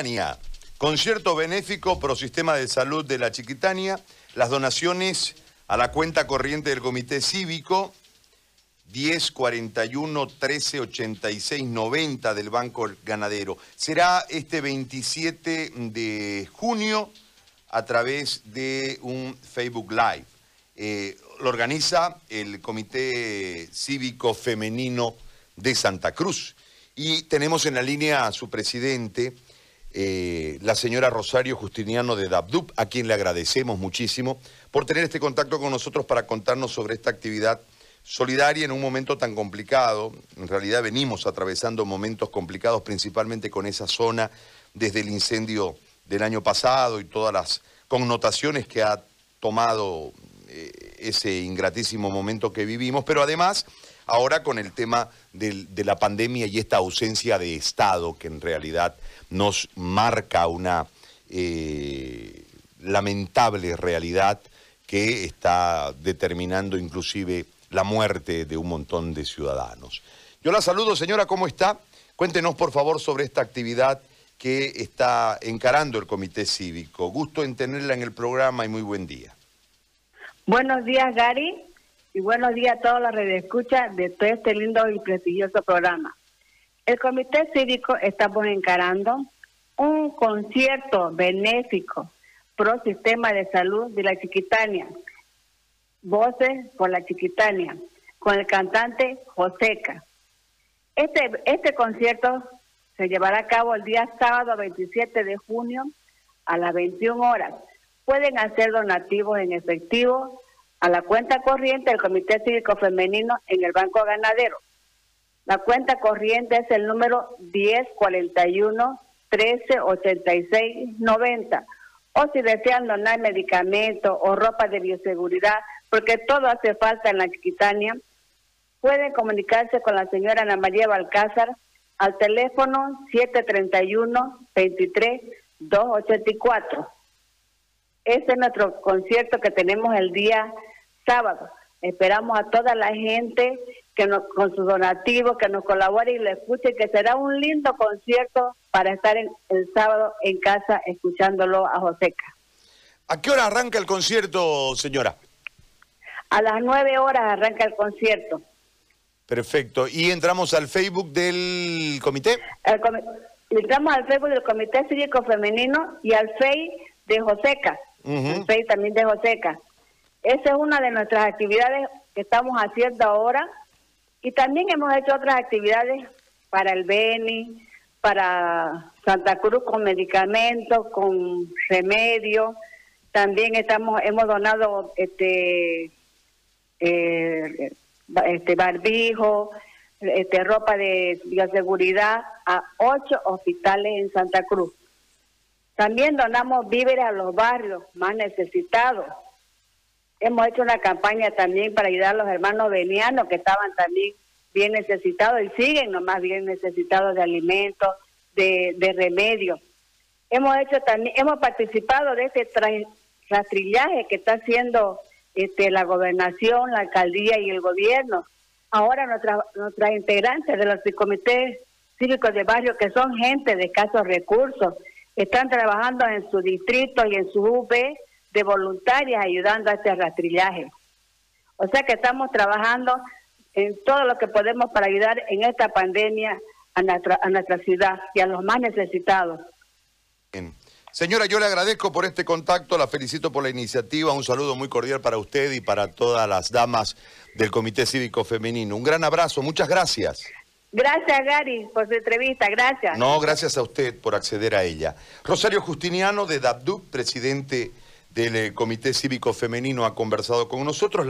Chiquitania. Concierto benéfico pro sistema de salud de la Chiquitania. Las donaciones a la cuenta corriente del Comité Cívico 10 41 13 86 90 del Banco Ganadero. Será este 27 de junio a través de un Facebook Live. Eh, lo organiza el Comité Cívico Femenino de Santa Cruz. Y tenemos en la línea a su presidente, eh, la señora Rosario Justiniano de DABDUP, a quien le agradecemos muchísimo por tener este contacto con nosotros para contarnos sobre esta actividad solidaria en un momento tan complicado. En realidad venimos atravesando momentos complicados, principalmente con esa zona desde el incendio del año pasado y todas las connotaciones que ha tomado eh, ese ingratísimo momento que vivimos, pero además ahora con el tema de la pandemia y esta ausencia de Estado que en realidad nos marca una eh, lamentable realidad que está determinando inclusive la muerte de un montón de ciudadanos. Yo la saludo, señora, ¿cómo está? Cuéntenos, por favor, sobre esta actividad que está encarando el Comité Cívico. Gusto en tenerla en el programa y muy buen día. Buenos días, Gary, y buenos días a todos los redescuchas de todo este lindo y prestigioso programa. El Comité Cívico estamos encarando un concierto benéfico pro sistema de salud de la Chiquitania, Voces por la Chiquitania, con el cantante Joseca. Este, este concierto se llevará a cabo el día sábado 27 de junio a las 21 horas. Pueden hacer donativos en efectivo a la cuenta corriente del Comité Cívico Femenino en el Banco Ganadero. La cuenta corriente es el número 1041 1386 90. O si desean donar medicamentos o ropa de bioseguridad, porque todo hace falta en la Chiquitania, pueden comunicarse con la señora Ana María Balcázar al teléfono 731 23 284. Este es nuestro concierto que tenemos el día sábado. Esperamos a toda la gente que nos, con sus donativos, que nos colabore y le escuche, que será un lindo concierto para estar el sábado en casa escuchándolo a Joseca. ¿A qué hora arranca el concierto, señora? A las nueve horas arranca el concierto. Perfecto. ¿Y entramos al Facebook del comité? entramos al Facebook del Comité Cívico Femenino y al Facebook de Joseca. También de Joseca. Esa es una de nuestras actividades que estamos haciendo ahora. Y también hemos hecho otras actividades para el Beni, para Santa Cruz con medicamentos, con remedios. También estamos hemos donado este eh, este barbijo, este ropa de bioseguridad a ocho hospitales en Santa Cruz. También donamos víveres a los barrios más necesitados. Hemos hecho una campaña también para ayudar a los hermanos venianos que estaban también bien necesitados y siguen nomás bien necesitados de alimentos, de, de remedios. Hemos hecho también, hemos participado de este rastrillaje que está haciendo este, la gobernación, la alcaldía y el gobierno. Ahora nuestras integrantes de los comités cívicos de barrio, que son gente de escasos recursos, están trabajando en su distrito y en su UP de voluntarias ayudando a este rastrillaje. O sea que estamos trabajando en todo lo que podemos para ayudar en esta pandemia a nuestra, a nuestra ciudad y a los más necesitados. Señora, yo le agradezco por este contacto, la felicito por la iniciativa, un saludo muy cordial para usted y para todas las damas del Comité Cívico Femenino. Un gran abrazo, muchas gracias. Gracias, Gary, por su entrevista, gracias. No, gracias a usted por acceder a ella. Rosario Justiniano de DABDUC, presidente del eh, Comité Cívico Femenino, ha conversado con nosotros.